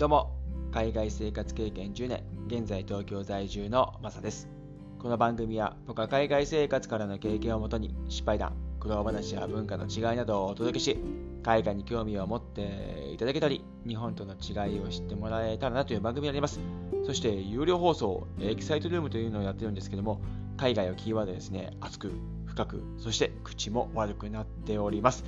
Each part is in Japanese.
どうも。海外生活経験10年。現在東京在住のマサです。この番組は僕は海外生活からの経験をもとに失敗談苦労話や文化の違いなどをお届けし海外に興味を持っていただけたり日本との違いを知ってもらえたらなという番組になります。そして有料放送エキサイトルームというのをやってるんですけども海外をキーワードですね熱く深くそして口も悪くなっております。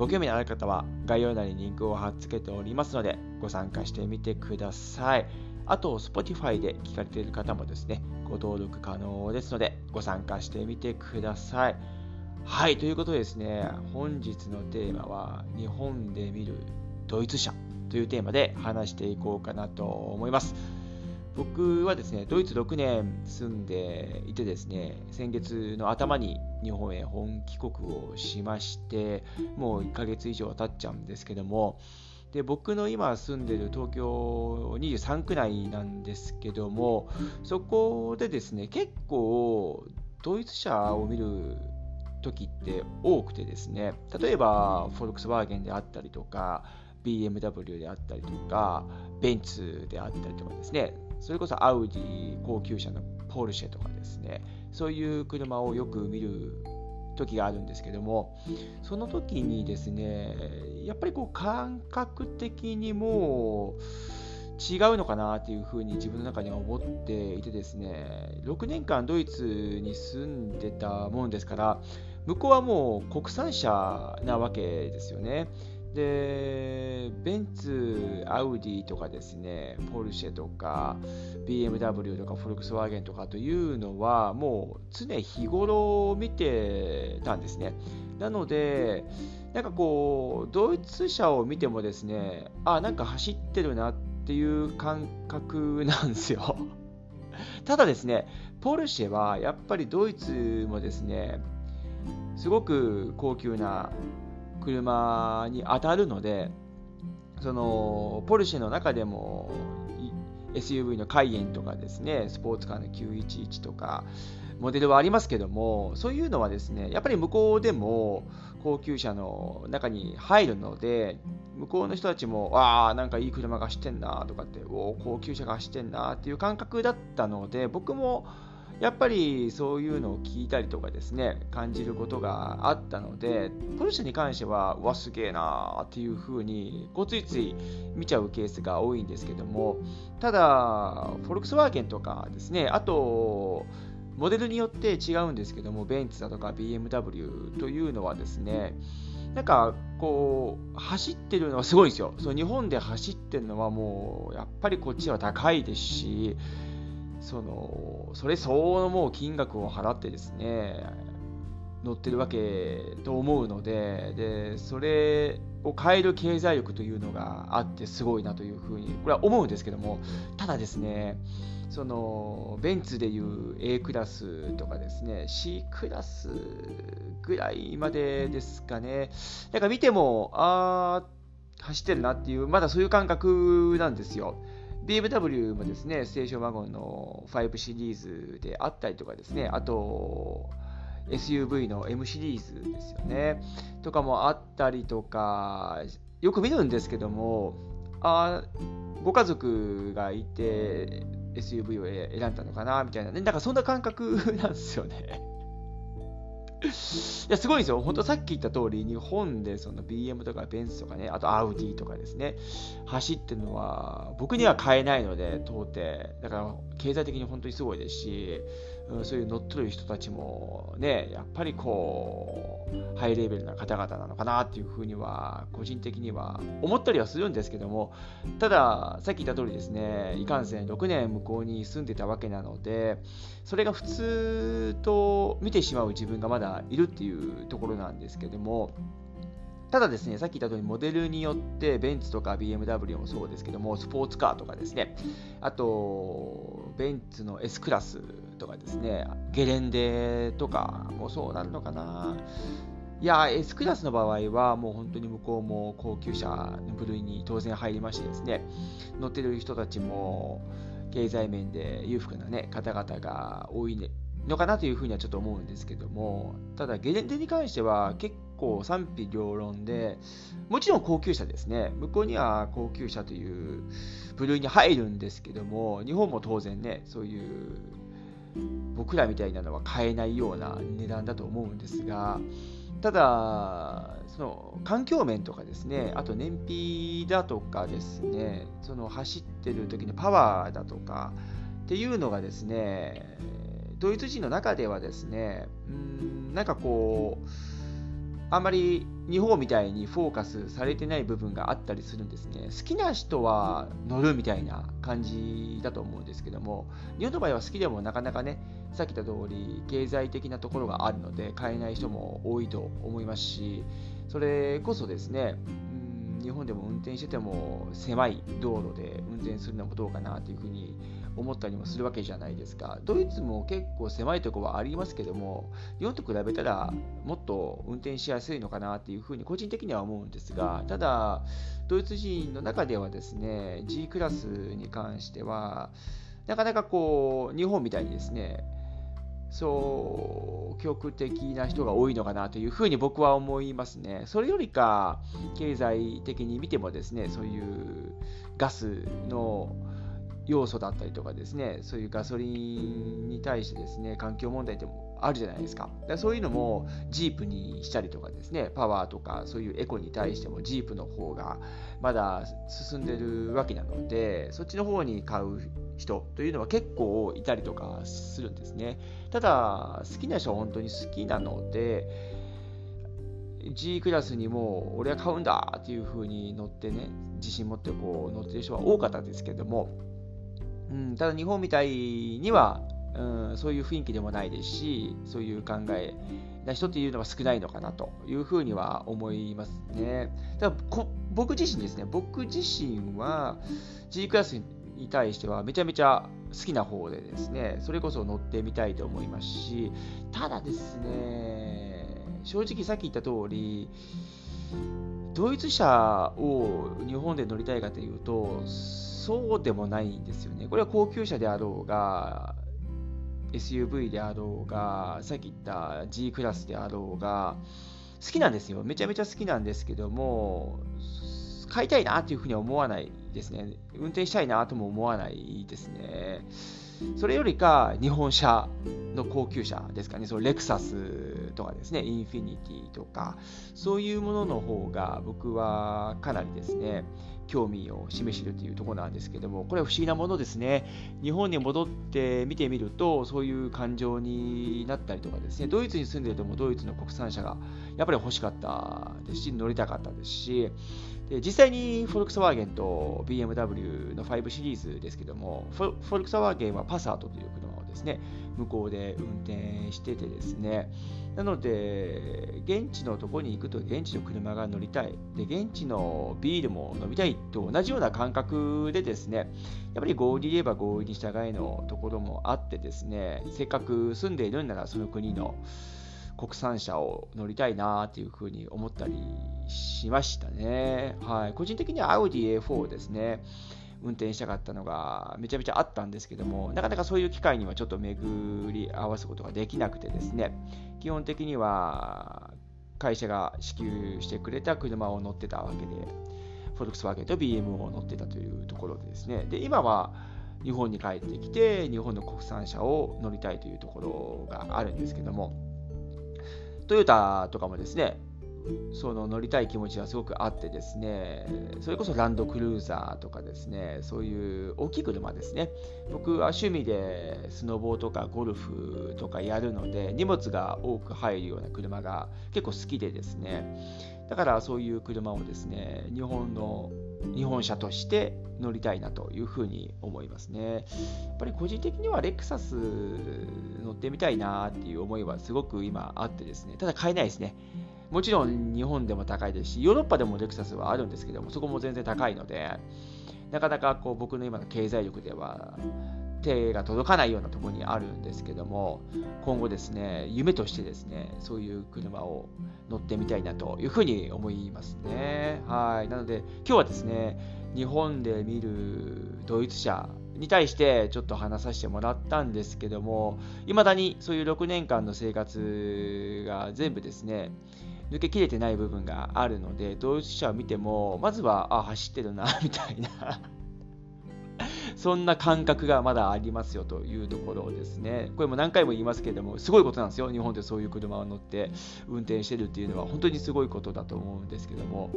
ご興味のある方は概要欄にリンクを貼っ付けておりますのでご参加してみてください。あと、Spotify で聞かれている方もですね、ご登録可能ですのでご参加してみてください。はい、ということでですね、本日のテーマは日本で見るドイツ車というテーマで話していこうかなと思います。僕はですね、ドイツ6年住んでいてですね、先月の頭に日本へ本帰国をしまして、もう1ヶ月以上経っちゃうんですけども、で僕の今住んでる東京23区内なんですけども、そこでですね、結構ドイツ車を見る時って多くてですね、例えばフォルクスワーゲンであったりとか、BMW であったりとか、ベンツであったりとかですね、それこそアウディ高級車のポルシェとかですねそういう車をよく見る時があるんですけどもその時にですねやっぱりこう感覚的にもう違うのかなっていうふうに自分の中には思っていてですね6年間ドイツに住んでたもんですから向こうはもう国産車なわけですよね。で、ベンツ、アウディとかですね、ポルシェとか、BMW とか、フォルクスワーゲンとかというのは、もう常日頃見てたんですね。なので、なんかこう、ドイツ車を見てもですね、あ、なんか走ってるなっていう感覚なんですよ。ただですね、ポルシェはやっぱりドイツもですね、すごく高級な車に当たるので、そのポルシェの中でも SUV のカイエンとかですね、スポーツカーの911とか、モデルはありますけども、そういうのはですね、やっぱり向こうでも高級車の中に入るので、向こうの人たちも、ああ、なんかいい車が走ってんなとかって、お高級車が走ってんなっていう感覚だったので、僕もやっぱりそういうのを聞いたりとかですね、感じることがあったので、ポルシェに関しては、うわ、すげえなーっていう風に、こうついつい見ちゃうケースが多いんですけども、ただ、フォルクスワーゲンとかですね、あと、モデルによって違うんですけども、ベンツだとか BMW というのはですね、なんかこう走ってるのはすごいんですよ。そう日本で走ってるのはもうやっぱりこっちは高いですし、そのそれ相応のもう金額を払ってですね乗ってるわけと思うのででそれを変える経済力というのがあってすごいなというふうにこれは思うんですけどもただですねそのベンツでいう A クラスとかですね C クラスぐらいまでですかね。なんか見てもああ走ってるなっていうまだそういう感覚なんですよ。BMW もですね、ステーションワゴンの5シリーズであったりとかですね、あと SUV の M シリーズですよね、とかもあったりとか、よく見るんですけども、あご家族がいて SUV を選んだのかなみたいなね、なんかそんな感覚なんですよね。いや、すごいですよ。本当さっき言った通り、日本でその BM とかベンツとかね、あとアウディとかですね、走ってるのは僕には買えないので、到底。だから経済的に本当にすごいですし、うん、そういう乗っ取る人たちもね、やっぱりこう、ハイレベルな方々なのかなっていうふうには、個人的には思ったりはするんですけども、ただ、さっき言った通りですね、いかんせん6年向こうに住んでたわけなので、それが普通と見てしまう自分がまだいるっていうところなんですけども、ただですね、さっき言った通り、モデルによって、ベンツとか BMW もそうですけども、スポーツカーとかですね、あと、ベンツの S クラスとかですね、ゲレンデとかもそうなるのかな。いや、S クラスの場合は、もう本当に向こうも高級車の部類に当然入りましてですね、乗ってる人たちも、経済面で裕福な、ね、方々が多い、のかなというふうにはちょっと思うんですけども、ただゲレンデに関しては結構賛否両論で、もちろん高級車ですね。向こうには高級車という部類に入るんですけども、日本も当然ね、そういう僕らみたいなのは買えないような値段だと思うんですが、ただ、その環境面とかですね、あと燃費だとかですね、その走ってる時のパワーだとかっていうのがですね、ドイツ人の中ではですね、うんなんかこう、あんまり日本みたいにフォーカスされてない部分があったりするんですね。好きな人は乗るみたいな感じだと思うんですけども、日本の場合は好きでもなかなかね、さっき言った通り、経済的なところがあるので、買えない人も多いと思いますし、それこそですね、うん日本でも運転してても狭い道路で運転するのもどうかなというふうに思ったりもするわけじゃないですか。ドイツも結構狭いところはありますけども、日本と比べたらもっと運転しやすいのかなっていうふうに個人的には思うんですが、ただ、ドイツ人の中ではですね、G クラスに関しては、なかなかこう、日本みたいにですね、そう、極的な人が多いのかなというふうに僕は思いますね。それよりか、経済的に見てもですね、そういうガスの要素だったりとかですね、そういうガソリンに対してですね、環境問題ってもあるじゃないですか。だからそういうのもジープにしたりとかですね、パワーとかそういうエコに対してもジープの方がまだ進んでるわけなので、そっちの方に買う人というのは結構いたりとかするんですね。ただ、好きな人は本当に好きなので、G クラスにも俺は買うんだっていう風に乗ってね、自信持ってこう乗ってる人は多かったですけども、うん、ただ日本みたいには、うん、そういう雰囲気でもないですし、そういう考えな人っていうのは少ないのかなというふうには思いますね。ただ僕自身ですね、僕自身は G クラスに対してはめちゃめちゃ好きな方でですね、それこそ乗ってみたいと思いますし、ただですね、正直さっき言った通り、ドイツ車を日本で乗りたいかというと、そうでもないんですよね。これは高級車であろうが、SUV であろうが、さっき言った G クラスであろうが、好きなんですよ。めちゃめちゃ好きなんですけども、買いたいなというふうには思わないですね。運転したいなとも思わないですね。それよりか、日本車の高級車ですかね、そのレクサスとかですね、インフィニティとか、そういうものの方が僕はかなりですね、興味を示しているというところなんですけども、これは不思議なものですね。日本に戻って見てみると、そういう感情になったりとかですね、ドイツに住んでいてもドイツの国産車がやっぱり欲しかったですし、乗りたかったですし、で実際にフォルクスワーゲンと BMW の5シリーズですけども、フォルクスワーゲンはパサートという車をですね、向こうで運転しててですね、なので、現地のとこに行くと現地の車が乗りたい。で、現地のビールも飲みたいと同じような感覚でですね、やっぱり合理で言えば合意に従いのところもあってですね、せっかく住んでいるんならその国の国産車を乗りたいなっていうふうに思ったりしましたね。はい。個人的には Audi A4 ですね。運転したかったのがめちゃめちゃあったんですけども、なかなかそういう機会にはちょっと巡り合わすことができなくてですね、基本的には会社が支給してくれた車を乗ってたわけで、フォルクスワーゲンと BM を乗ってたというところでですね、で今は日本に帰ってきて、日本の国産車を乗りたいというところがあるんですけども、トヨタとかもですね、その乗りたい気持ちはすごくあってですね、それこそランドクルーザーとかですね、そういう大きい車ですね。僕は趣味でスノボーとかゴルフとかやるので、荷物が多く入るような車が結構好きでですね、だからそういう車をですね、日本の日本車として乗りたいなというふうに思いますね。やっぱり個人的にはレクサス乗ってみたいなっていう思いはすごく今あってですね、ただ買えないですね。もちろん日本でも高いですし、ヨーロッパでもレクサスはあるんですけども、そこも全然高いので、なかなかこう僕の今の経済力では手が届かないようなところにあるんですけども、今後ですね、夢としてですね、そういう車を乗ってみたいなというふうに思いますね。はい。なので、今日はですね、日本で見るドイツ車に対してちょっと話させてもらったんですけども、いまだにそういう6年間の生活が全部ですね、抜けきれてない部分があるので、ドイツ車を見ても、まずは、あ、走ってるな、みたいなそんな感覚がまだありますよというところですね。これも何回も言いますけれども、すごいことなんですよ。日本でそういう車を乗って運転してるっていうのは本当にすごいことだと思うんですけども、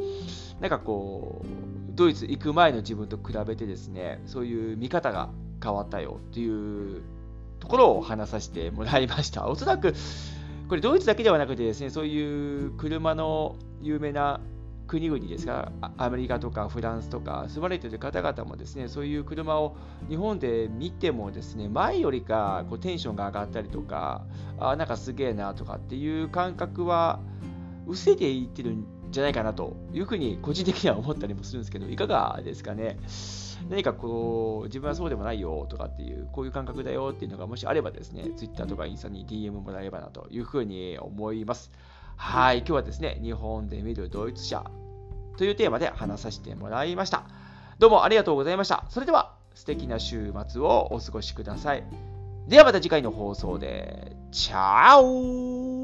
なんかこう、ドイツ行く前の自分と比べてですね、そういう見方が変わったよっていうところを話させてもらいました。おそらくこれドイツだけではなくてですね、そういう車の有名な国々ですが、アメリカとかフランスとか住まれている方々もですね、そういう車を日本で見てもですね、前よりかこうテンションが上がったりとか、あなんかすげえなとかっていう感覚は薄れていってるんじゃないかなというふうに個人的には思ったりもするんですけど、いかがですかね？何かこう、自分はそうでもないよとかっていう、こういう感覚だよっていうのがもしあればですね、Twitter とかインスタに DM もらえればなというふうに思います。はい、今日はですね、日本で見るドイツ車というテーマで話させてもらいました。どうもありがとうございました。それでは、素敵な週末をお過ごしください。ではまた次回の放送で。チャオ